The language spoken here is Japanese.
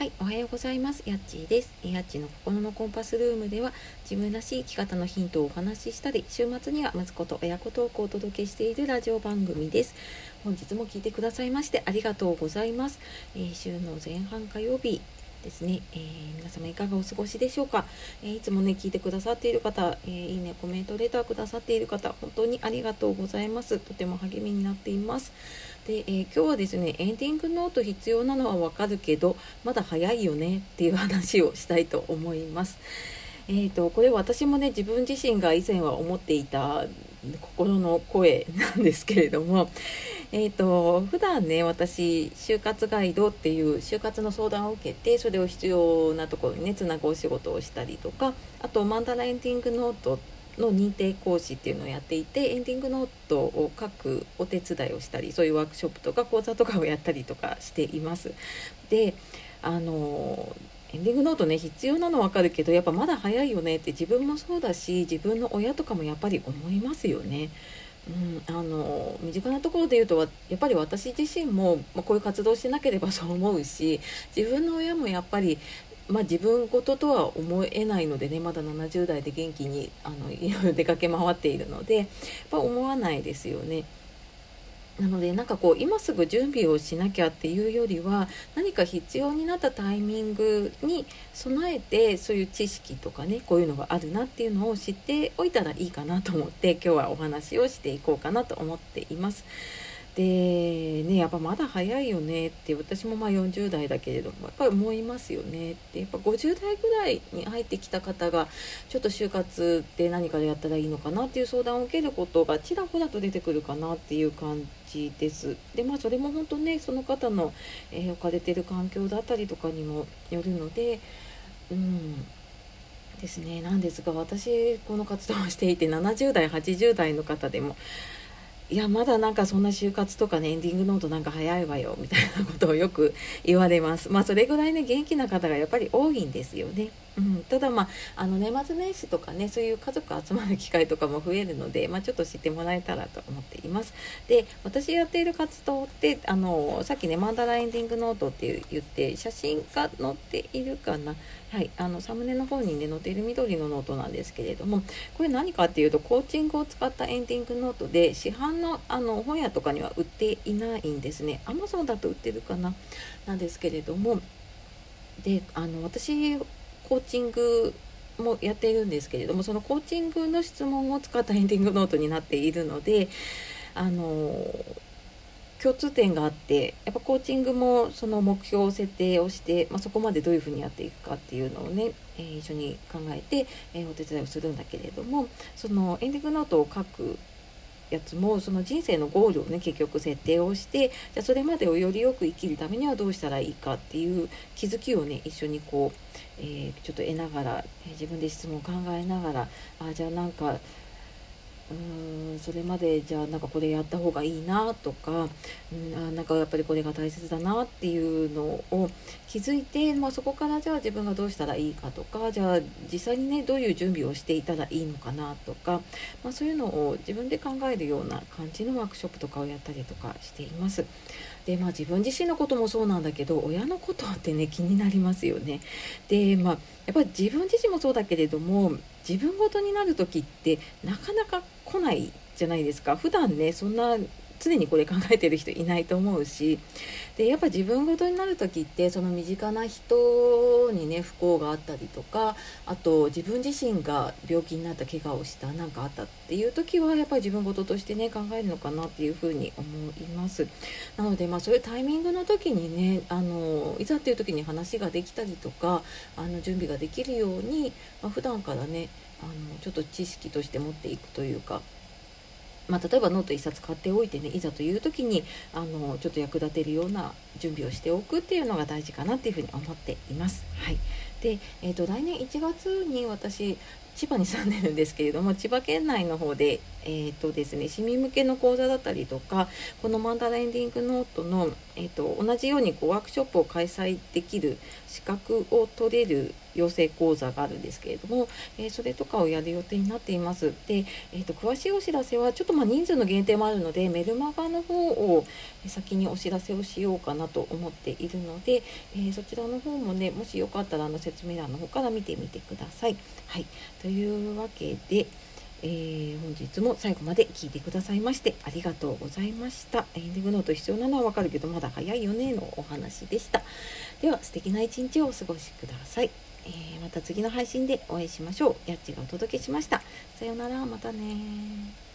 はい、おはようございます。やっちーです。やっちーの心のコンパスルームでは、自分らしい生き方のヒントをお話ししたり、週末には息子と親子トークをお届けしているラジオ番組です。本日も聞いてくださいましてありがとうございます。えー、週の前半火曜日、ですね、えー、皆様いかがお過ごしでしょうか、えー、いつもね聞いてくださっている方、えー、いいねコメントレターくださっている方本当にありがとうございます。とても励みになっています。で、え今日はですねエンディングノート必要なのはわかるけどまだ早いよねっていう話をしたいと思います。えーと、これ私もね自分自身が以前は思っていた心の声なんですけれども、えーと、普段ね私就活ガイドっていう就活の相談を受けてそれを必要なところにねつなぐお仕事をしたりとかあとマンダラエンディングノートの認定講師っていうのをやっていてエンディングノートを書くお手伝いをしたりそういうワークショップとか講座とかをやったりとかしています。であのエンディングノートね必要なの分かるけどやっぱまだ早いよねって自分もそうだし自分の親とかもやっぱり思いますよね。うん、あの身近なところで言うとやっぱり私自身も、まあ、こういう活動しなければそう思うし自分の親もやっぱりまあ、自分事とは思えないのでねまだ70代で元気にあのいろいろ出かけ回っているのでやっぱ思わないですよね。なのでなんかこう今すぐ準備をしなきゃっていうよりは何か必要になったタイミングに備えてそういう知識とかねこういうのがあるなっていうのを知っておいたらいいかなと思って今日はお話をしていこうかなと思っています。でねやっぱまだ早いよねって私もまあ40代だけれどもやっぱり思いますよねってやっぱ50代ぐらいに入ってきた方がちょっと就活で何かでやったらいいのかなっていう相談を受けることがちらほらと出てくるかなっていう感じです。でまあそれも本当ねその方の、えー、置かれてる環境だったりとかにもよるのでうんですねなんですが私この活動をしていて70代80代の方でもいやまだなんかそんな就活とかねエンディングノートなんか早いわよみたいなことをよく言われます。まあそれぐらいね元気な方がやっぱり多いんですよね。うん、ただまああの年末年始とかねそういう家族集まる機会とかも増えるので、まあ、ちょっと知ってもらえたらと思っています。で私やっている活動ってあのさっきねマンダラエンディングノートって言って写真が載っているかな。はい。あのサムネの方にね載っている緑のノートなんですけれどもこれ何かっていうとコーチングを使ったエンディングノートで市販のあの本屋とかには売っていないんですね。Amazon だと売ってるかな。なんですけれどもであの私コーチングもやっているんですけれどもそのコーチングの質問を使ったエンディングノートになっているのであの共通点があってやっぱコーチングもその目標設定をして、まあ、そこまでどういうふうにやっていくかっていうのをね、えー、一緒に考えて、えー、お手伝いをするんだけれどもそのエンディングノートを書くやつもその人生のゴールをね結局設定をしてじゃそれまでをよりよく生きるためにはどうしたらいいかっていう気づきをね一緒にこう、えー、ちょっと得ながら自分で質問を考えながらあじゃあなんかうーんそれまでじゃあなんかこれやった方がいいなとか、うん、あなんかやっぱりこれが大切だなっていうのを気づいて、まあ、そこからじゃあ自分がどうしたらいいかとかじゃあ実際にねどういう準備をしていたらいいのかなとか、まあ、そういうのを自分で考えるような感じのワークショップとかをやったりとかしています。でまあ自分自身のこともそうなんだけど親のことってね気になりますよね。でまあやっぱり自分自身もそうだけれども自分ごとになる時ってなかなか来ないじゃないですか。普段ねそんな常にこれ考えてる人いないと思うしでやっぱ自分ごとになる時ってその身近な人にね不幸があったりとかあと自分自身が病気になった怪我をした何かあったっていう時はやっぱり自分事としてね考えるのかなっていうふうに思います。なのでまあそういうタイミングの時にねあのいざっていう時に話ができたりとかあの準備ができるように、まあ、普段からねあのちょっと知識として持っていくというかまあ、例えばノート1冊買っておいてねいざという時にあのちょっと役立てるような準備をしておくっていうのが大事かなっていうふうに思っています。はい、で、えーと、来年1月に私千葉に住んでるんですけれども千葉県内の方でえーとですね、市民向けの講座だったりとかこのマンダラエンディングノートの、えーと、同じようにこうワークショップを開催できる資格を取れる養成講座があるんですけれども、えー、それとかをやる予定になっています。で、えーと、詳しいお知らせはちょっとまあ人数の限定もあるのでメルマガの方を先にお知らせをしようかなと思っているので、えー、そちらの方もねもしよかったらあの説明欄の方から見てみてください。はい、とというわけで。えー、本日も最後まで聞いてくださいましてありがとうございました。エンディングノート必要なのはわかるけどまだ早いよねのお話でした。では素敵な一日をお過ごしください。えー、また次の配信でお会いしましょう。やっちがお届けしました。さようなら、またね